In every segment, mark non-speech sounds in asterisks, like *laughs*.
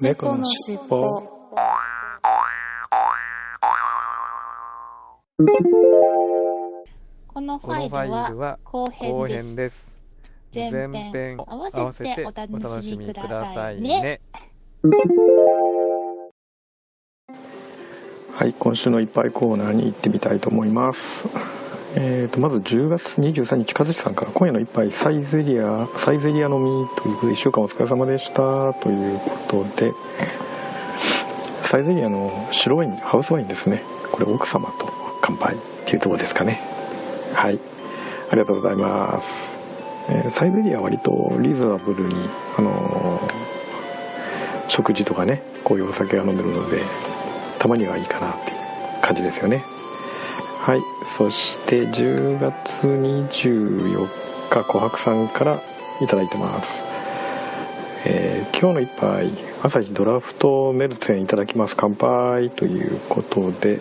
猫のしっぽこのファァイルは後後編です編です。前編合わせておお楽楽ししみくだださいさいねね。はい今週のいっぱいコーナーに行ってみたいと思いますえー、とまず10月23日和志さんから今夜の一杯サイゼリアサイゼリア飲みということで1週間お疲れ様でしたということでサイゼリアの白ワインハウスワインですね。これ奥様と乾杯っていうとこですかね。はい。ありがとうございます、えーサイゼリアは割とリーズナブルにあのー食事とかねこういうお酒が飲めるのでたまにはいいかなっていう感じですよね。はい。そして10月24日琥珀さんからいただいてます。えー今日の一杯朝日ドラフトメルツェンいただきます。乾杯ということで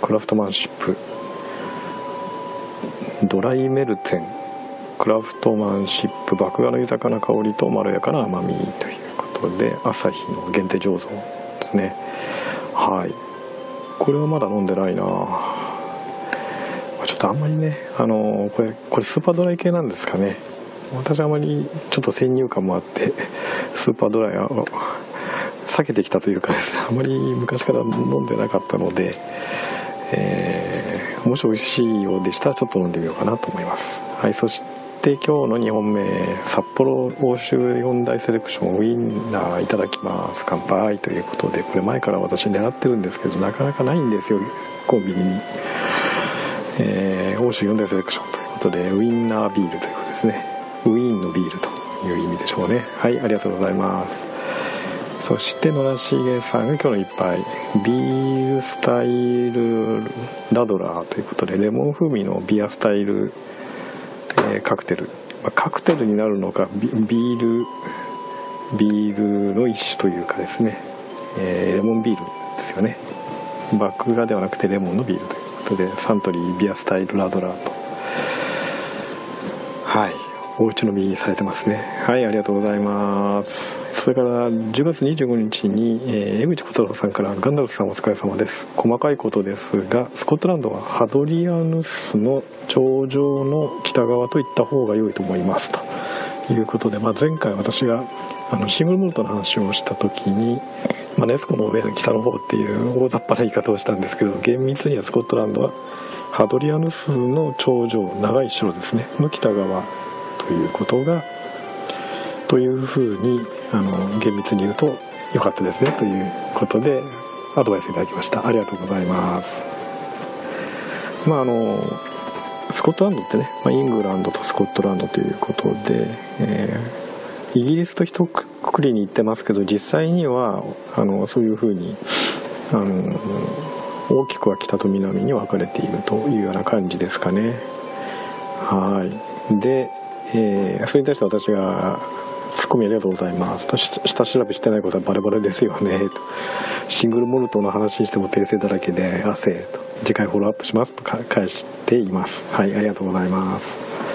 クラフトマンシップ。ドライメルツェン。クラフトマンシップ。麦芽の豊かな香りとまろやかな甘みということで朝日の限定醸造ですね。はい。これはまだ飲んでないな。っとあんまりねあのこれこれスーパードライ系なんですかね。私はあまりちょっと先入観もあって *laughs* スーパードライを避けてきたというかです。あまり昔から飲んでなかったので、えーもし美味しいようでしたらちょっと飲んでみようかなと思います。はいそして今日の2本目札幌欧州4大セレクションウインナーいただきます。乾杯ということでこれ前から私狙ってるんですけどなかなかないんですよコンビニに。えー欧州4大セレクションということでウインナービールということですね。ウィーンのビールという意味でしょうね。はいありがとうございます。そして野良重さんが今日の一杯。ビールスタイルラドラーということでレモン風味のビアスタイル、えーカクテル、まあカクテルになるのかビールビールの一種というかですね、えーレモンビールですよね。麦芽ではなくてレモンのビールという。ことでサントリービアスタイルラドラーと。はい。お打ち飲みされてますね。はいありがとうございます。それから10月25日に、えー江口小太郎さんから「ガンダルフさんお疲れ様です。細かいことですがスコットランドはハドリアヌスの頂上の北側といった方が良いと思います。ということで、まあ、前回私があのシングルモルトの話をした時に、まあ、ネスコの上の北の方っていう大雑把な言い方をしたんですけど厳密にはスコットランドはハドリアヌスの頂上長い城ですね。の北側ということがというふうにあの厳密に言うと良かったですね。ということでアドバイスいただきました。ありがとうございます。まああのスコットランドってね、ま、イングランドとスコットランドということで、えーイギリスと一括りに言ってますけど実際にはあのそういうふうにあの大きくは北と南に分かれているというような感じですかね。はい。で、えーそれに対して私がツッコミありがとうございます。と下調べしてないことはバレバレですよね。と。シングルモルトの話にしても訂正だらけで汗。と。次回フォローアップします。と返しています。はいありがとうございます。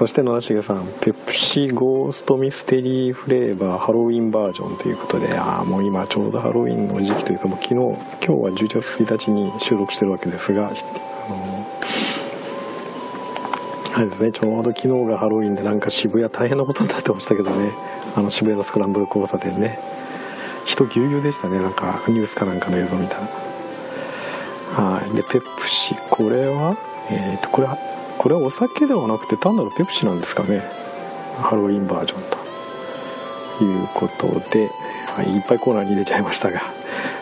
そして野良重さんペプシゴーストミステリーフレーバーハロウィンバージョンということでああもう今ちょうどハロウィンの時期というかもう昨日今日は11月1日に収録してるわけですがあのあれですねちょうど昨日がハロウィンでなんか渋谷大変なことになってましたけどね。あの渋谷のスクランブル交差点ね。人ぎゅうぎゅうでしたね。なんかニュースかなんかの映像見たら。はい。でペプシこれは？えっ、とこれは？これはお酒ではなくて単なるペプシなんですかね。ハロウィンバージョンということで、はい、いっぱいコーナーに入れちゃいましたが。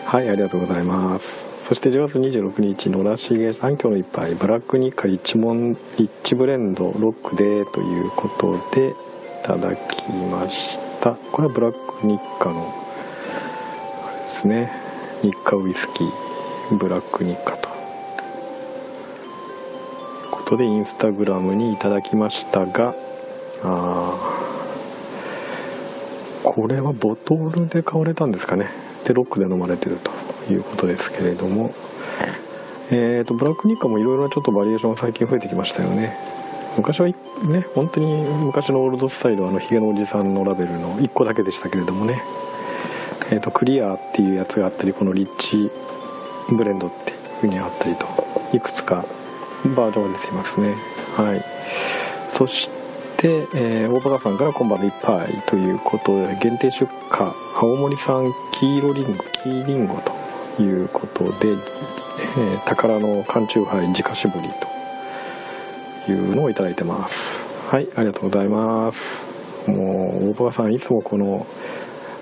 はいありがとうございます。そして10月26日野良重三今日の一杯。ブラックニッカリッチモンリッチブレンドロックでということでいただきました。これはブラックニッカのあれですね。ニッカウイスキー。ブラックニッカと。ことでインスタグラムにいただきましたがあこれはボトルで買われたんですかね。でロックで飲まれてるということですけれども。えー、とブラックニッカもいろいろなちょっとバリエーション最近増えてきましたよね。昔はね本当に昔のオールドスタイルあのヒゲのおじさんのラベルの1個だけでしたけれどもね、えーと、クリアっていうやつがあったりこのリッチブレンドっていう風にあったりといくつかバージョンが出ていますね。はい。そしてえー、大バカさんから今晩の一杯ということで限定出荷青森産黄色りんご黄りんごということで、えー、宝の缶チューハイ直搾りというのをいただいてます。はいありがとうございます。もう大バカさんいつもこの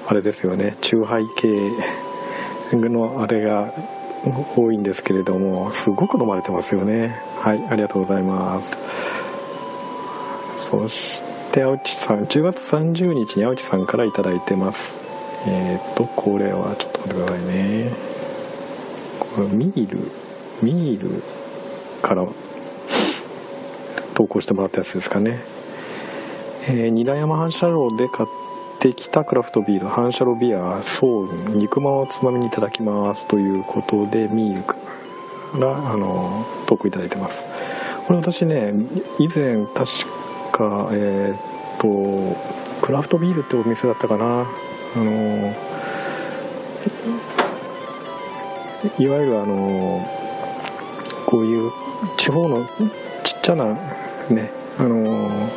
あれですよねチューハイ系のあれが多いんですけれどもすごく飲まれてますよね。はいありがとうございます。そして青地さん10月30日に青地さんから頂いてます。えっ、ー、とこれはちょっと待ってくださいね。これミールミールから投稿してもらったやつですかね。えー、韮山反射炉で買ってきたクラフトビール反射炉ビアソウル肉まんをつまみにいただきますということでミールからあの投稿いただいてます。これ私ね以前確かえっ、とクラフトビールってお店だったかな。あのいわゆるあのこういう地方のちっちゃなねあの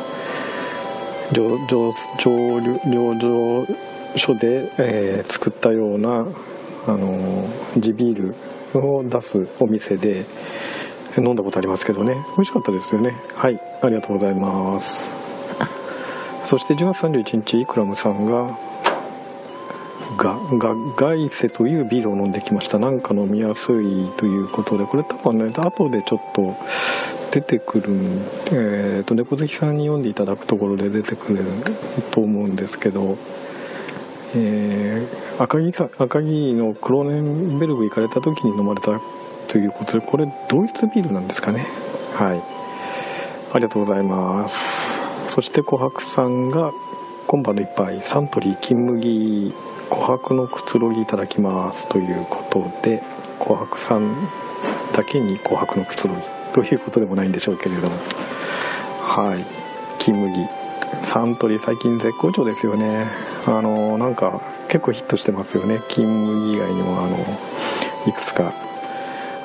醸造所で、えー、作ったようなあの地ビールを出すお店で飲んだことありますけどね。美味しかったですよね。はい。ありがとうございます。そして10月31日イクラムさんがががガイセというビールを飲んできました。なんか飲みやすいということでこれ多分ね後でちょっと出てくるえーと、猫好きさんに読んでいただくところで出てくると思うんですけど、えー、赤城さ赤城のクローネンベルグ行かれた時に飲まれたということでこれドイツビールなんですかね？はい。ありがとうございます。そして琥珀さんが今晩の一杯サントリー金麦琥珀のくつろぎいただきますということで琥珀さんだけに琥珀のくつろぎということでもないんでしょうけれども。はい。金麦。サントリー最近絶好調ですよね。あのなんか結構ヒットしてますよね。金麦以外にもあのいくつか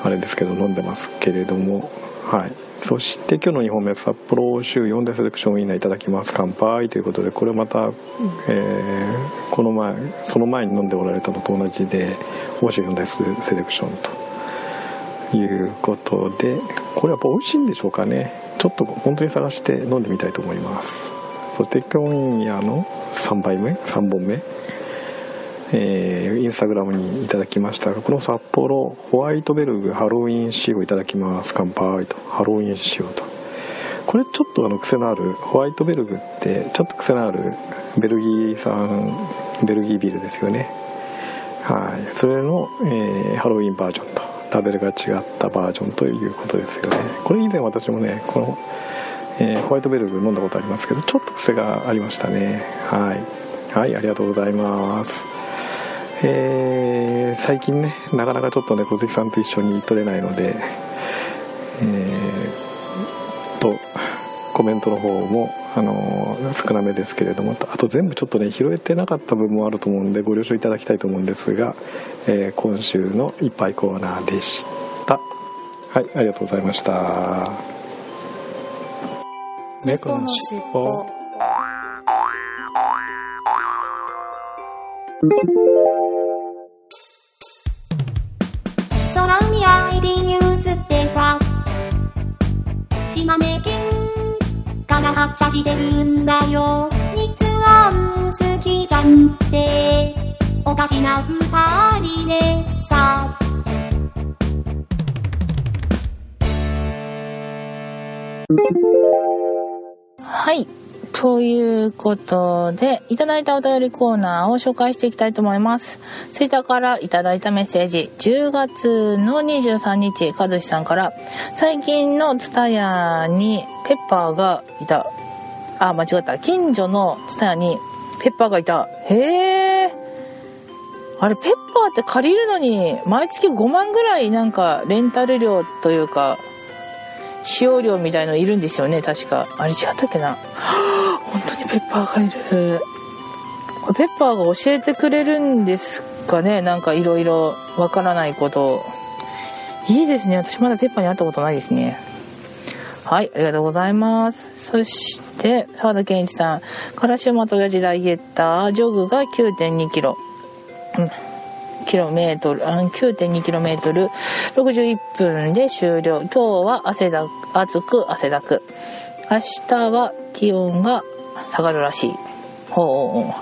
あれですけど飲んでますけれども。はい。そして今日の2本目札幌週4でセレクションウィナーいただきます。乾杯。ということでこれまた、えー、この前その前に飲んでおられたのと同じで欧州4でセレクションと。いうことでこれやっぱ美味しいんでしょうかね。ちょっと本当に探して飲んでみたいと思います。そして今夜の3杯目3本目。えー、インスタグラムにいただきましたがこの札幌ホワイトベルグハロウィン仕様いただきます。乾杯と。ハロウィン仕様と。これちょっとあの癖のあるホワイトベルグってちょっと癖のあるベルギー産ベルギービールですよね。はい。それの、えー、ハロウィンバージョンと。ラベルが違ったバージョンということですよね。これ以前私もねこの、えー、ホワイトベルグ飲んだことありますけどちょっと癖がありましたね。はい。はいありがとうございます。えー、最近ねなかなかちょっとね小関さんと一緒に撮れないのでえー、とコメントの方も、あのー、少なめですけれどもあと全部ちょっとね拾えてなかった部分もあると思うんでご了承いただきたいと思うんですが、えー、今週のいっぱいコーナーでした。はいありがとうございました。猫のしっぽ空海 ID ニュースってさ島根県から発車してるんだよ。日安好きじゃんって。おかしな二人でさ。はい。ということで、いただいたお便りコーナーを紹介していきたいと思います。ツイッターからいただいたメッセージ、10月の23日、かずさんから、最近のツタヤにペッパーがいた。あ、間違った。近所のツタヤにペッパーがいた。へえ。あれ、ペッパーって借りるのに、毎月5万ぐらいなんか、レンタル料というか、使用料みたいのいるんですよね、確か。あれ違ったっけな。*gasps* 本当にペッパーがいる。ペッパーが教えてくれるんですかね。なんかいろいろわからないこと。いいですね。私まだペッパーに会ったことないですね。はいありがとうございます。そして澤田健一さん。から週末親父ダイエッター。ジョグが9 2キロ。うん。キロメートル、9.2キロメートル、61分で終了。今日は汗だ、暑く汗だく。明日は気温が下がるらしい。ほう。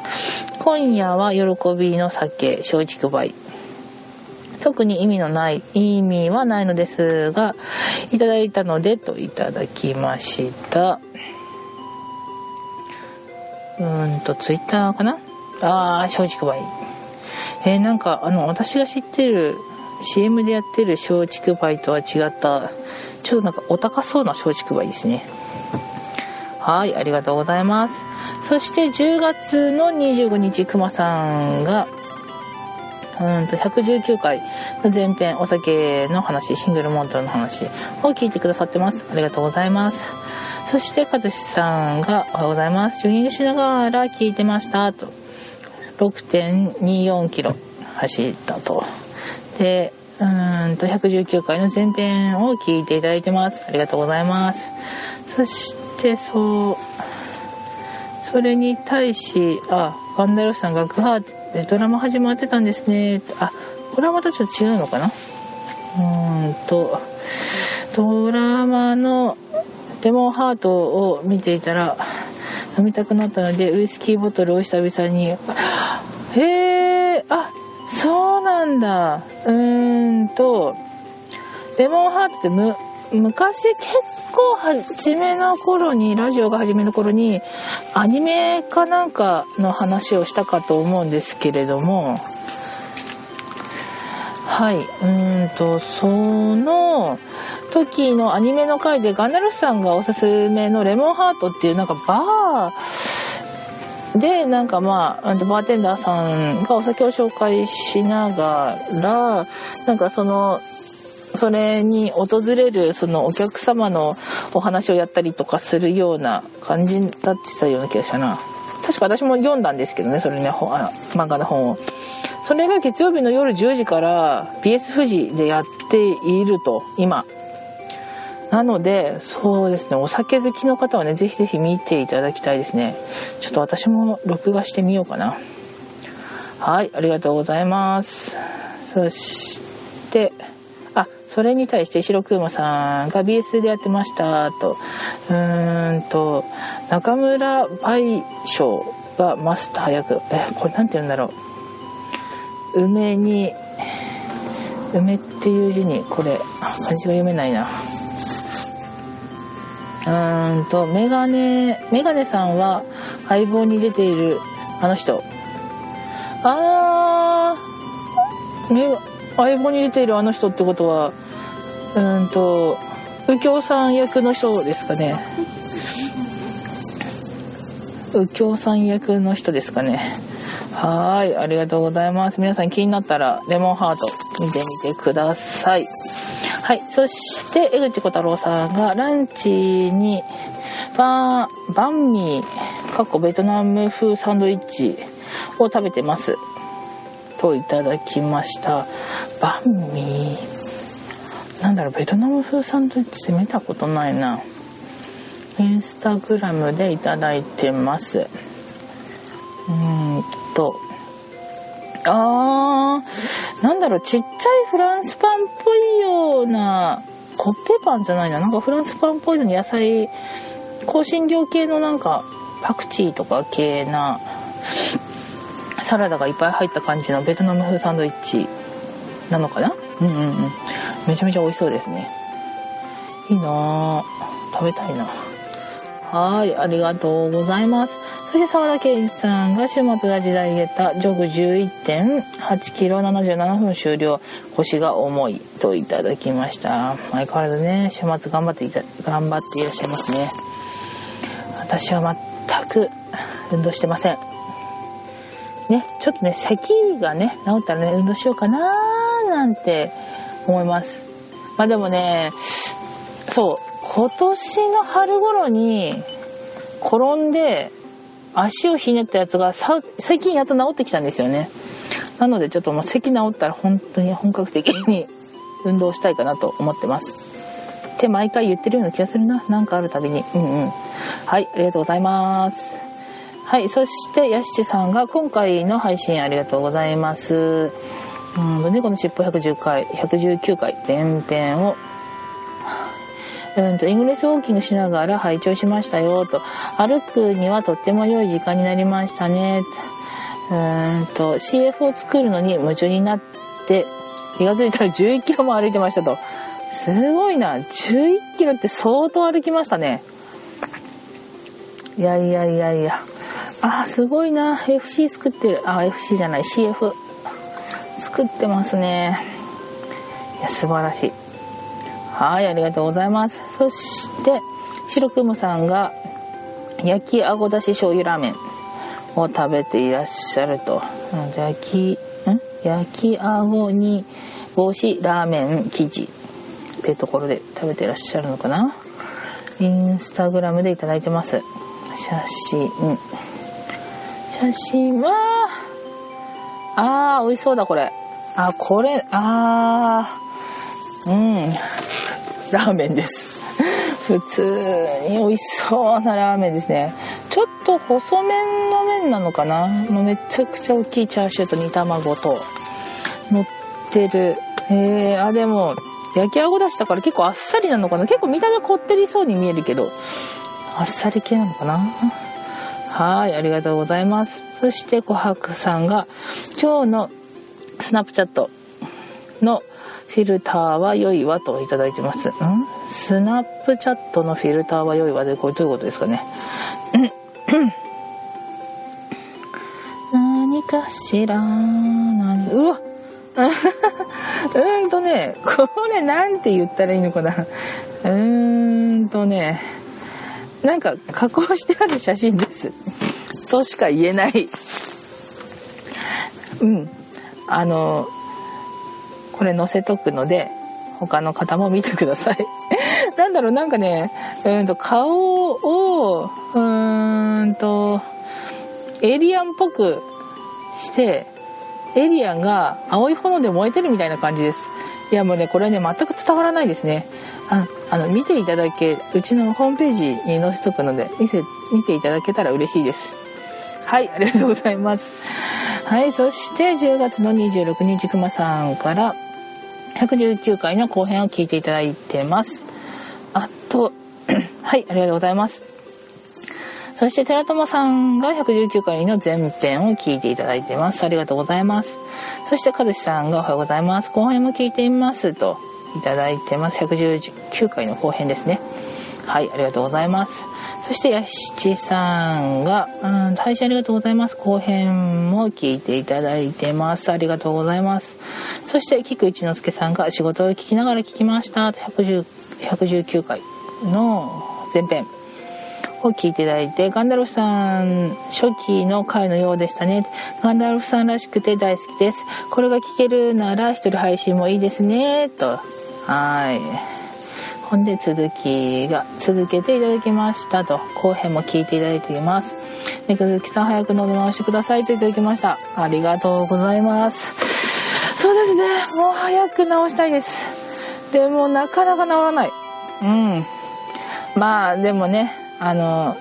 今夜は喜びの酒、松竹梅。特に意味のない、意味はないのですが、いただいたのでといただきました。うんと、ツイッターかな？あー、松竹梅。えー、なんかあの私が知ってる CM でやってる松竹梅とは違ったちょっとなんかお高そうな松竹梅ですね。はいありがとうございます。そして10月の25日くまさんがうんと119回の前編お酒の話シングルモントの話を聞いてくださってます。ありがとうございます。そして和志さんが「おはようございます。ジョギングしながら聞いてました」と。6.24キロ走ったと。で、うんと119回の前編を聞いていただいてます。ありがとうございます。そしてそう、それに対し、あ、ガンダルフさんがグハーでドラマ始まってたんですね。あ、これはまたちょっと違うのかなうんと、ドラマのレモンハートを見ていたら、飲みたくなったのでウイスキーボトルを久々にへえあそうなんだうーんとレモンハートってむ昔結構初めの頃にラジオが初めの頃にアニメかなんかの話をしたかと思うんですけれどもはい。うんとその時のアニメの回でガンダルフさんがおすすめのレモンハートっていうなんかバーでなんかまあバーテンダーさんがお酒を紹介しながらなんかそのそれに訪れるそのお客様のお話をやったりとかするような感じだってたような気がしたな。確か私も読んだんですけどねそれね漫画の本を。それが月曜日の夜10時から BS 富士でやっていると今なので、そうですね、お酒好きの方はね、ぜひぜひ見ていただきたいですね。ちょっと私も録画してみようかな。はい、ありがとうございます。そして、あ、それに対して石くまさんが BS でやってましたと、うーんと、中村倍賞がマスター役、え、これなんて言うんだろう。梅に、梅っていう字に、これ、漢字が読めないな。うんとメガネメガネさんは相棒に出ているあの人。あー相棒に出ているあの人ってことはうんと右京さん役の人ですかね。右京さん役の人ですかね。はいありがとうございます皆さん気になったらレモンハート見てみてくださいはい。そして、江口小太郎さんがランチに、バン、バンミー、かっこベトナム風サンドイッチを食べてます。といただきました。バンミー。なんだろう、ベトナム風サンドイッチって見たことないな。インスタグラムでいただいてます。うんと、あー、なんだろう、ちっちゃいフランスパンっぽいような、コッペパンじゃないな。なんかフランスパンっぽいのに野菜、香辛料系のなんか、パクチーとか系な、サラダがいっぱい入った感じのベトナム風サンドイッチなのかなうんうんうん。めちゃめちゃ美味しそうですね。いいな食べたいな。はい、ありがとうございます。そして沢田圭一さんが週末ラジダイエッタジョグ11.8キロ77分終了。腰が重いといただきました。相変わらずね週末頑張っていた頑張っていらっしゃいますね。私は全く運動してません。ねちょっとね咳がね治ったらね運動しようかななんて思います。まあでもねそう今年の春頃に転んで足をひねったやつが最近やっと治ってきたんですよね。なのでちょっともう咳治ったら本当に本格的に運動したいかなと思ってます。って毎回言ってるような気がするな。なんかあるたびに。うんうん。はいありがとうございます。はいそしてやしちさんが今回の配信ありがとうございます。うん猫のしっぽ110回119回前編をうんとイングレスウォーキングしながら拝聴しましたよと。歩くにはとっても良い時間になりましたね。うんと CF を作るのに夢中になって気が付いたら11キロも歩いてましたと。すごいな。11キロって相当歩きましたね。いやいやいやいや。あすごいな。FC 作ってる。あ FC じゃない。CF 作ってますね。いや素晴らしい。はいありがとうございます。そして白くむさんが焼きあごだし醤油ラーメンを食べていらっしゃると。焼きん？焼きあごに帽子ラーメン生地ってところで食べていらっしゃるのかな。インスタグラムでいただいてます。写真。写真はあー美味しそうだこれ。あこれあー。うん。ラーメンです。普通に美味しそうなラーメンですね。ちょっと細麺の麺なのかな？めちゃくちゃ大きいチャーシューと煮卵と乗ってる。えー、あでも焼きあごだしだから結構あっさりなのかな？結構見た目こってりそうに見えるけどあっさり系なのかな？はいありがとうございます。そして琥珀さんが今日のスナップチャットのフィルターは良いわといいてます。ん？スナップチャットのフィルターは良いわでこれどういうことですかね？何かしら。何？うわ！*laughs* うんとねこれなんて言ったらいいのかな？うーんとねなんか加工してある写真です。としか言えない。うん。あのこれ載せとくので他の方も見てください。*laughs* なんだろうなんかねうんと顔をうーんとエイリアンっぽくしてエイリアンが青い炎で燃えてるみたいな感じです。いやもうねこれね全く伝わらないですね。ああの見ていただけうちのホームページに載せとくので見せ見ていただけたら嬉しいです。はいありがとうございます。はいそして10月の26日くまさんから119回の後編を聞いていただいてます。あと *clears throat* はいありがとうございます。そして寺友さんが119回の前編を聞いていただいてます。ありがとうございます。そして和志さんがおはようございます。後編も聞いています。といただいてます。119回の後編ですね。はいありがとうございます。そしてやしちさんが「うん配信ありがとうございます。後編も聞いていただいてます。ありがとうございます。そして菊一之輔さんが「仕事を聞きながら聞きました」110 119回の前編。を聞いていただいてガンダルフさん初期の回のようでしたね。ガンダルフさんらしくて大好きです。これが聞けるなら一人配信もいいですね。と。はい。ほんで続きが続けていただきましたと後編も聞いていただいています。で鈴木さん早く喉直してくださいといただきました。ありがとうございます。そうですね。もう早く直したいです。でもなかなか治らない。うん。まあでもねあの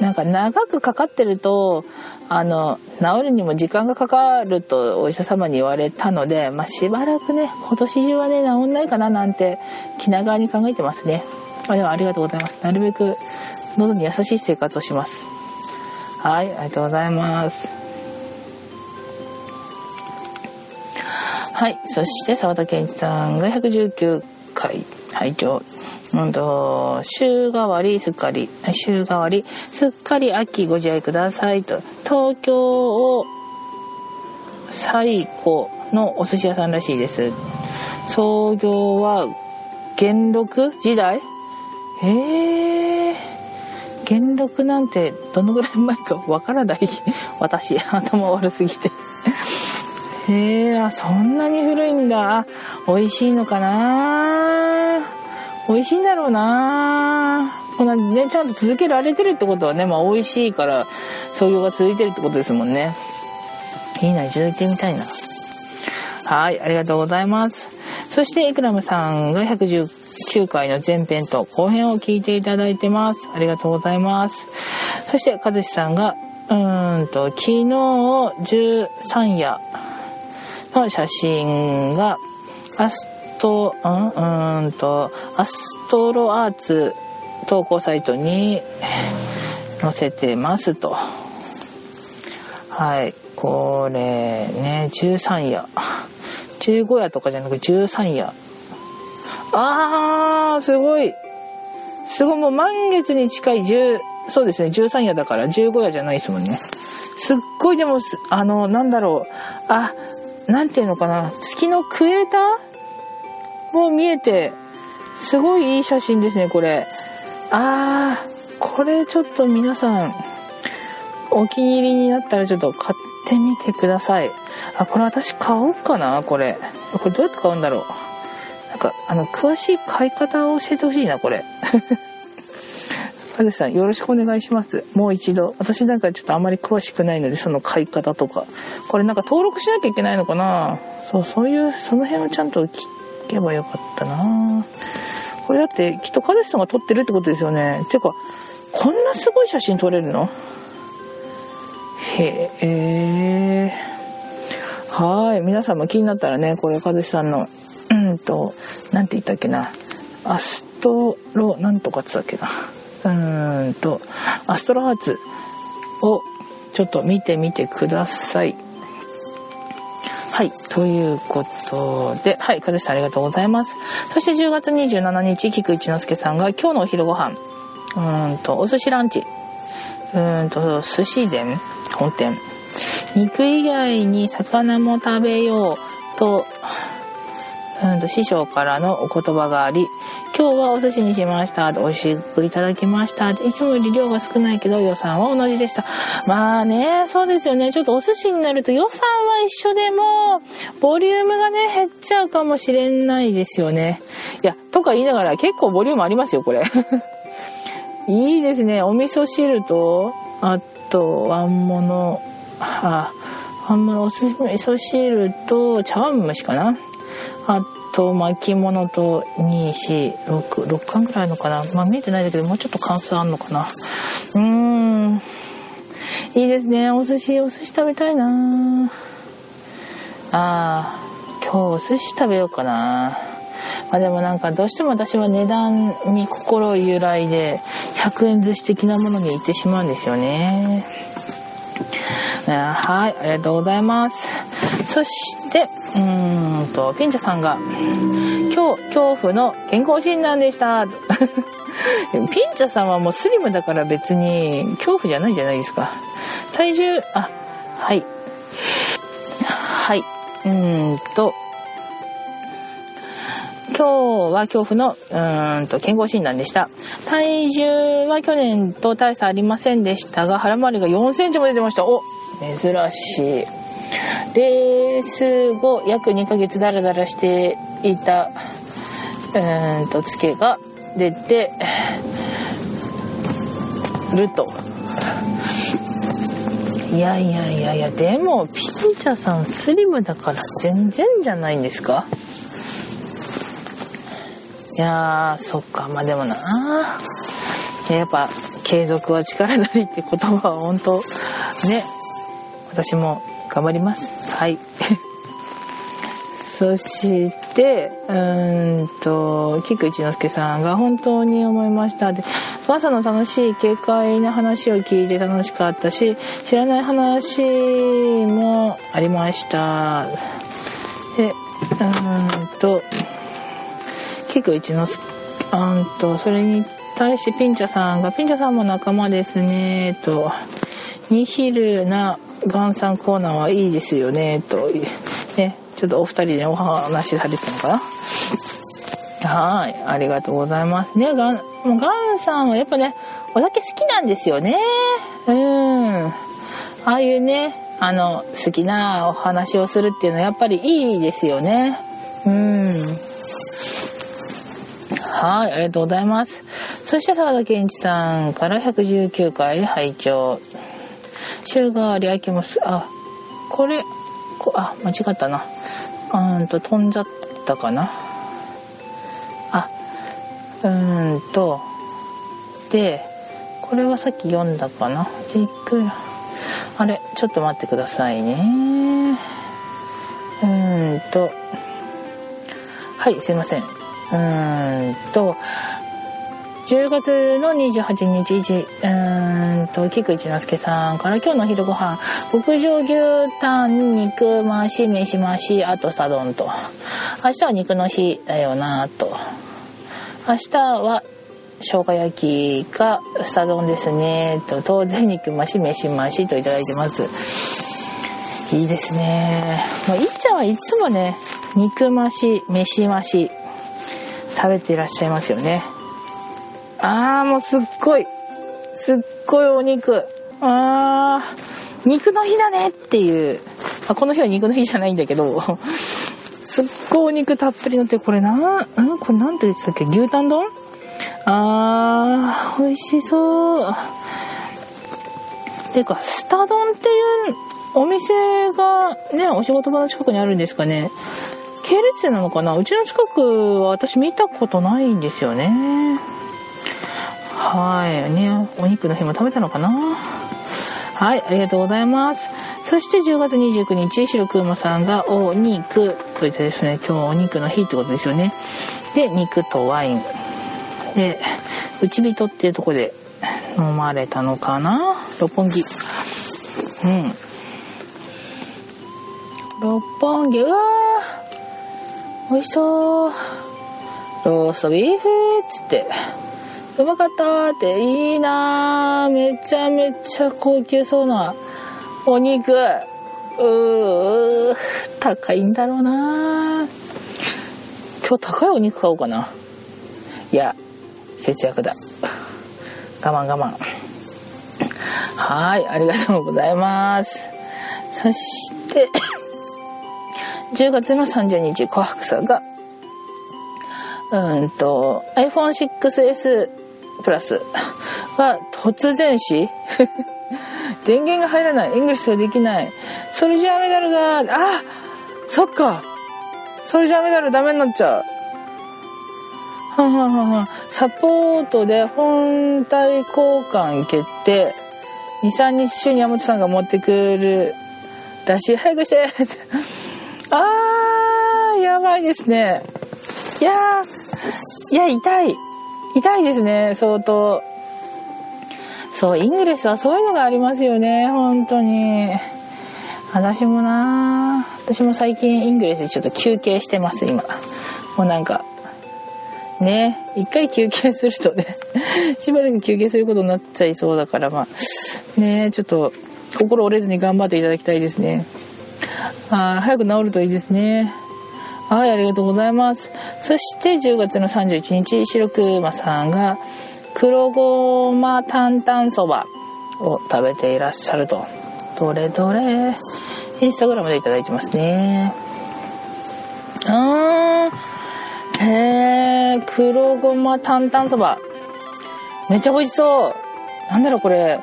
なんか長くかかってるとあの治るにも時間がかかるとお医者様に言われたので、まあ、しばらくね今年中はね治んないかななんて気長に考えてますね、あ、でもありがとうございます。なるべく喉に優しい生活をします。はいありがとうございます。はいそして澤田健一さんが119回。拝聴うんと週替わりすっかり。週替わりすっかり秋ご自愛くださいと。東京を最古のお寿司屋さんらしいです。創業は元禄時代？へえ元禄なんてどのぐらい前かわからない。*laughs* 私頭悪すぎて。へえあそんなに古いんだ。美味しいのかな？美味しいんだろうな。こんなねちゃんと続けられてるってことはねまあ美味しいから創業が続いてるってことですもんね。いいな一度行ってみたいな。はいありがとうございます。そしてイクラムさんが119回の前編と後編を聞いていただいてます。ありがとうございます。そして和志さんがうーんと昨日13夜の写真がアストうん？うんとアストロアーツ投稿サイトに載せてますと。はい。これね13夜。15夜とかじゃなく13夜。あーすごい。すごいもう満月に近い10そうですね13夜だから15夜じゃないですもんね。すっごいでもあのなんだろう。あなんていうのかな？月のクエーターも見えてすごいいい写真ですねこれ。あーこれちょっと皆さんお気に入りになったらちょっと買ってみてください。あこれ私買おうかなこれ。これどうやって買うんだろう。なんかあの詳しい買い方を教えてほしいなこれ。*laughs* カズさんよろしくお願いします。もう一度。私なんかちょっとあまり詳しくないのでその買い方とか。これなんか登録しなきゃいけないのかな？そうそういうその辺をちゃんと聞けばよかったな。これだってきっとカズさんが撮ってるってことですよね。ていうかこんなすごい写真撮れるの？へえ。はい。皆さんも気になったらねこれ和志さんのうんとなんて言ったっけな？アストロなんとかっつったっけな？うんとアストロハーツをちょっと見てみてください。はいということではい和志さんありがとうございます。そして10月27日菊一之輔さんが今日のお昼ご飯。うんとお寿司ランチ。うーんと寿司膳本店。肉以外に魚も食べようとうんと師匠からのお言葉があり今日はお寿司にしました。美味しくいただきました。いつもより量が少ないけど予算は同じでした。まあねそうですよね。ちょっとお寿司になると予算は一緒でもボリュームがね減っちゃうかもしれないですよね。いやとか言いながら結構ボリュームありますよこれ。*laughs* いいですね。お味噌汁とあとワンモノあワンモノおすすめ味噌汁と茶碗蒸しかな。あと巻物と246巻ぐらいのかな？まあ見えてないんだけどもうちょっと関数あんのかな？うーん。いいですね。お寿司お寿司食べたいな。あー今日お寿司食べようかな。まあでもなんかどうしても私は値段に心揺らいで100円寿司的なものに行ってしまうんですよね。はいありがとうございます。そしてうんとピンチャさんが「今日恐怖の健康診断でした」*laughs* ピンチャさんはもうスリムだから別に恐怖じゃないじゃないですか。体重あはい。はい。うんと今日は恐怖のうんと健康診断でした。体重は去年と大差ありませんでしたが腹回りが4センチも出てました。お珍しい。レース後約2ヶ月ダラダラしていたうーんとツケが出てると。いやいやいやいやでもピンチャさんスリムだから全然じゃないんですか？いやーそっか。まあでもな。やっぱ継続は力なりって言葉は本当ね。私も頑張ります。はい。*laughs* そしてうんと菊一之輔さんが本当に思いました。で朝の楽しい軽快な話を聞いて楽しかったし知らない話もありました。でうんと菊一之輔あんとそれに対してピンチャさんが「ピンチャさんも仲間ですね」と「ニヒルなガンさんコーナーはいいですよね」と。ねちょっとお二人でお話しされてるのかな。はいありがとうございますね。ガンもうガンさんはやっぱねお酒好きなんですよね。うん。ああいうねあの好きなお話をするっていうのはやっぱりいいですよね。うん。はい、ありがとうございます。そして沢田健一さんから119回拝聴。週替わりあきます。あこれこあ間違ったな。うんと飛んじゃったかな。あうーんとでこれはさっき読んだかな。でいくらあれちょっと待ってくださいね。うーんとはいすいません。うーんと10月の28日うんと菊一之輔さんから今日のお昼ご飯。牧場牛タン肉増し飯増しあとサドンと。明日は肉の日だよなと。明日は生姜焼きかスタ丼ですねと。当然肉増し飯増しといただいてます。いいですね。もういっちゃんはいつもね肉増し飯増し食べていらっしゃいますよね。あーもうすっごい。すっごいお肉。あー肉の日だねっていう、あ、この日は肉の日じゃないんだけど。*laughs* すっごいお肉たっぷりのってこれなんこれなんて言ってたっけ？牛タン丼？あー美味しそう。ていうかスタ丼っていうお店がねお仕事場の近くにあるんですかね。系列店なのかな？うちの近くは私見たことないんですよね。はい。ねお肉の日も食べたのかな？はいありがとうございます。そして10月29日白くまさんがお肉といってですね今日お肉の日ってことですよね。で肉とワイン。で内人っていうとこで飲まれたのかな？六本木。うん。六本木。うわー。美味しそう。ローストビーフっつって。うまかったっていいなめちゃめちゃ高級そうなお肉。うー高いんだろうな今日高いお肉買おうかな。いや節約だ。我慢我慢。はいありがとうございます。そして10月の30日琥珀さんがうんと iPhone6S プラスが突然死？*laughs* 電源が入らない。 Ingress ができない。 Sojourner メダルがあそっか。 Sojourner メダルダメになっちゃう。はんはんはんはサポートで本体交換決定。23日中に山本さんが持ってくるらしい。早くして。*laughs* あーやばいですね。いやいや痛い。痛いですね相当。そうイングレスはそういうのがありますよね本当に。私もな私も最近イングレスでちょっと休憩してます今。もうなんかね一回休憩するとね *laughs* しばらく休憩することになっちゃいそうだからまあねちょっと心折れずに頑張っていただきたいですね。あ早く治るといいですね。はいありがとうございます。そして10月の31日白くまさんが黒ごま担々そばを食べていらっしゃると。どれどれ。インスタグラムでいただいてますね。うー。んへえ黒ごま担々そば。めっちゃ美味しそう。なんだろうこれ。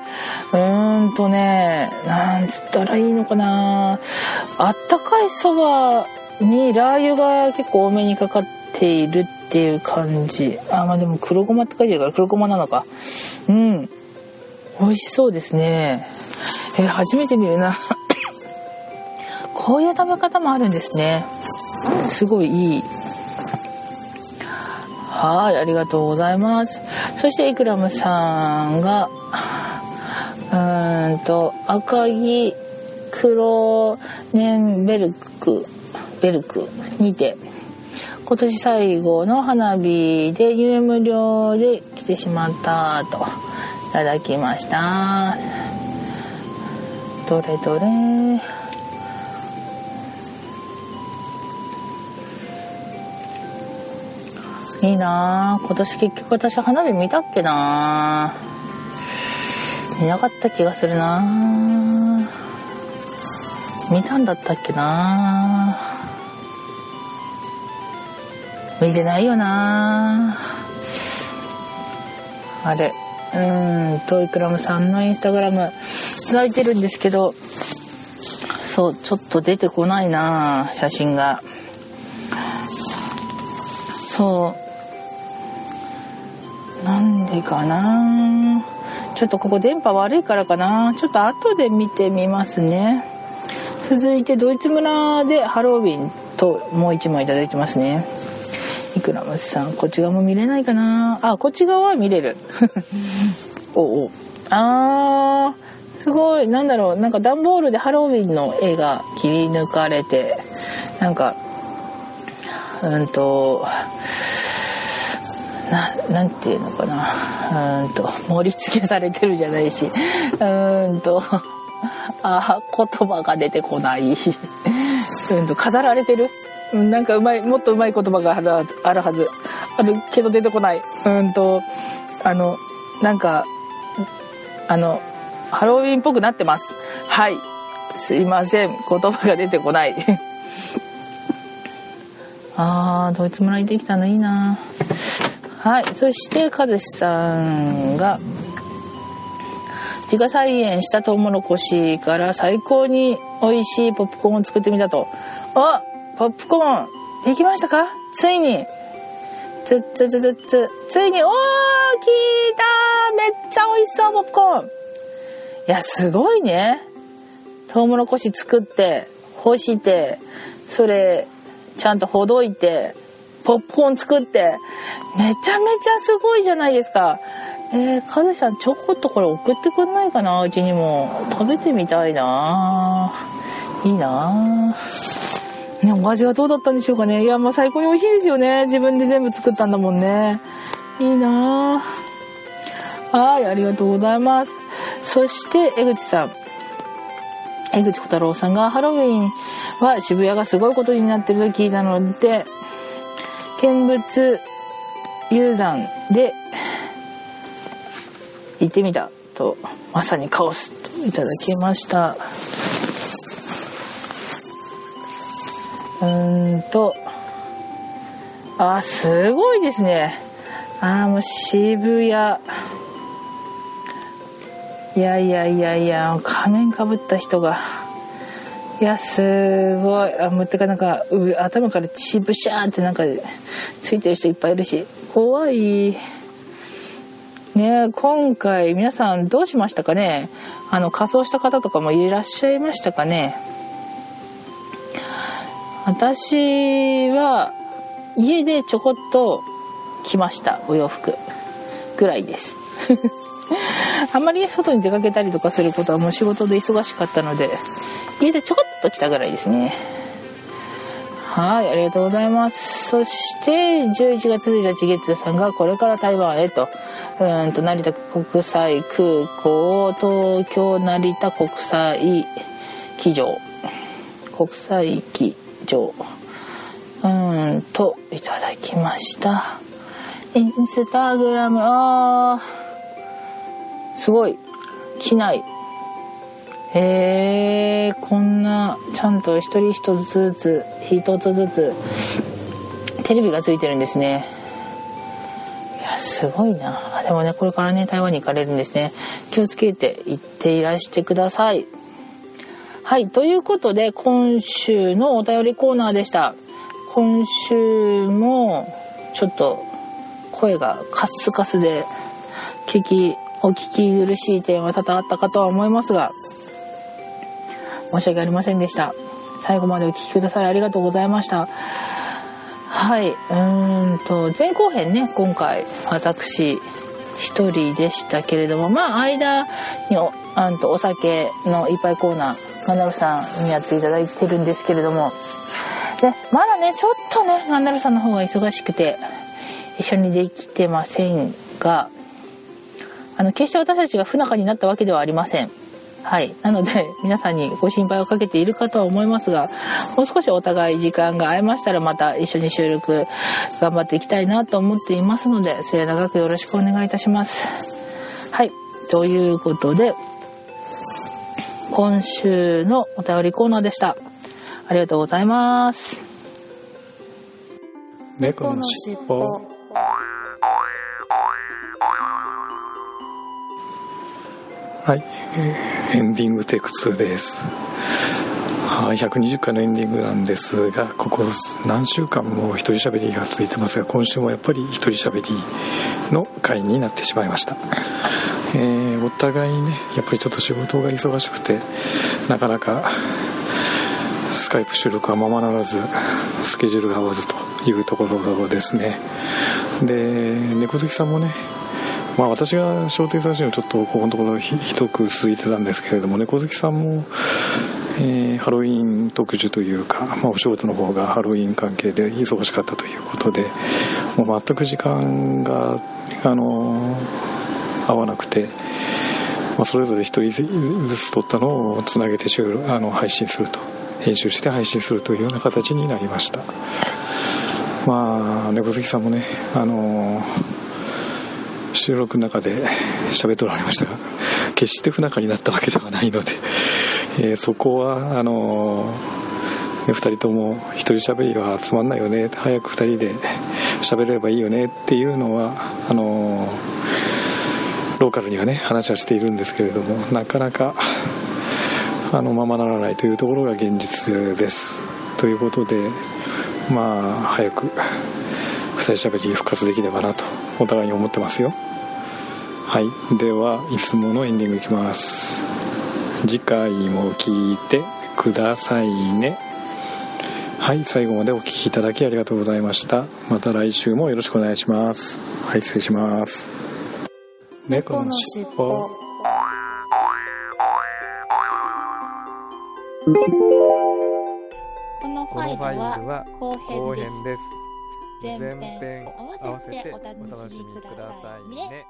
うーんとねなんつったらいいのかな。あったかいそばにラー油が結構多めにかかっているっていう感じ。あまあでも黒ごまって書いてるから黒ごまなのか。うん。美味しそうですね。え初めて見るな。*coughs* こういう食べ方もあるんですね。すごいいい。はいありがとうございます。そしてイクラムさんがうんと赤木黒ネンベルク。ベルクにて今年最後の花火で入無料で来てしまったといただきました。どれどれ。いいな。今年結局私花火見たっけな。見なかった気がするな。見たんだったっけな。見てないよな。あれ。うんトイクラムさんのインスタグラム。開いてるんですけど。そうちょっと出てこないな写真が。そう。なんでかな。ちょっとここ電波悪いからかな。ちょっと後で見てみますね。続いてドイツ村でハロウィンともう一枚いいてますね。いくらむさんこっち側も見れないかな。あこっち側は見れる。*laughs* おおあーすごい。なんだろう。なんか段ボールでハロウィンの絵が切り抜かれてなんかうんとななんていうのかな。うんと盛り付けされてるじゃないし。うんとあ言葉が出てこない。*laughs* うんと飾られてるうんなんかうまいもっとうまい言葉があるはずあるはず。あるけど出てこない。うんとあのなんかあのハロウィンっぽくなってます。はい。すいません。言葉が出てこない。*laughs* あードイツ村行ってきたのいいな。はい。そして和志さんが自家菜園したトウモロコシから最高に美味しいポップコーンを作ってみたと。あポップコーンできましたか？ついに。つっつつつつ。ついに。おー聞いためっちゃ美味しそうポップコーン。いやすごいね。トウモロコシ作って干してそれちゃんとほどいてポップコーン作ってめちゃめちゃすごいじゃないですか。えー、カズさんちょこっとこれ送ってくんないかな？うちにも。食べてみたいないいなあねお味はどうだったんでしょうかね。いやもう最高に美味しいですよね。自分で全部作ったんだもんね。いいなはいありがとうございます。そして江口さん。江口小太郎さんがハロウィンは渋谷がすごいことになってると聞いたので見物雄山で行ってみたとまさにカオスといただきました。うんとあすごいですね。あもう渋谷。いやいやいやいや仮面かぶった人が。いやすごい。あもうてかなんか頭から血ブシャーってなんかついてる人いっぱいいるし。怖い。ね今回皆さんどうしましたかね？あの仮装した方とかもいらっしゃいましたかね？私は家でちょこっと着ましたお洋服。ぐらいです。*laughs* あんまり外に出かけたりとかすることはもう仕事で忙しかったので家でちょこっと来たぐらいですね。はいありがとうございます。そして11月1日月さんがこれから台湾へとうんと成田国際空港東京成田国際機場。国際機。場うんといただきました。インスタグラム。あすごい。機内。へえこんなちゃんと一人一つずつ一つずつテレビがついてるんですね。いやすごいな。でもねこれからね台湾に行かれるんですね。気をつけて行っていらしてください。はいということで今週のお便りコーナーでした。今週もちょっと声がカスカスで聞きお聞き苦しい点は多々あったかとは思いますが申し訳ありませんでした。最後までお聞きくださいありがとうございました。はいうんと前後編ね今回私一人でしたけれどもまあ間におあんとお酒の一杯コーナーマナルさんにやっていただいてるんですけれどもでまだねちょっとねマナルさんの方が忙しくて一緒にできてませんがあの決して私たちが不仲になったわけではありませんはい。なので、皆さんにご心配をかけているかとは思いますが、もう少しお互い時間が合いましたら、また一緒に収録頑張っていきたいなと思っていますので、末永くよろしくお願いいたします。はい。ということで、今週のお便りコーナーでした。ありがとうございます。猫のしっぽはい、えーエンディングテイク2ですはい120回のエンディングなんですがここ何週間も一人喋りが続いてますが今週もやっぱり一人喋りの回になってしまいましたえーお互いにねやっぱりちょっと仕事が忙しくてなかなかスカイプ収録はままならずスケジュールが合わずというところですね。で猫好きさんもねまあ私が商店探しのちょっとここのところひひどく続いてたんですけれども猫好きさんも、えーハロウィン特需というか、まあ、お仕事の方がハロウィン関係で忙しかったということでもう全く時間があの合わなくて、まあ、それぞれ一人ずつ撮ったのをつなげて収あの配信すると。編集して配信するというような形になりました。まあ猫好きさんもねあの収録の中で *laughs* 喋っておられましたが決して不仲になったわけではないので、えーそこはあの2人とも一人喋りはつまんないよね。早く2人で喋ればいいよねっていうのはあのローカルにはね話はしているんですけれどもなかなかあのままならないというところが現実です。ということでまあ早く2人喋り復活できればなとお互いに思ってますよ。はい。ではいつものエンディングいきます。次回も聞いてくださいね。はい。最後までお聞きいただきありがとうございました。また来週もよろしくお願いします。はい。失礼します。猫のしっぽこのファイルは後編です。前編を合わせてお楽しみくださいね。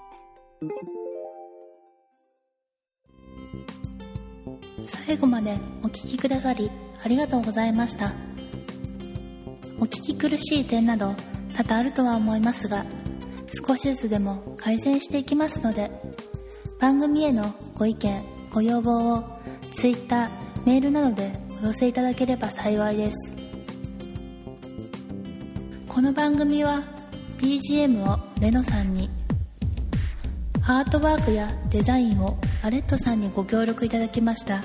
最後までお聞きくださりありがとうございました。お聞き苦しい点など多々あるとは思いますが少しずつでも改善していきますので番組へのご意見ご要望を Twitter メールなどでお寄せいただければ幸いです。この番組は BGM をレノさんにアートワークやデザインをアレットさんにご協力いただきました。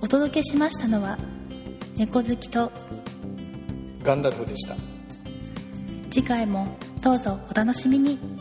お届けしましたのは猫好きとガンダルフでした。次回もどうぞお楽しみに。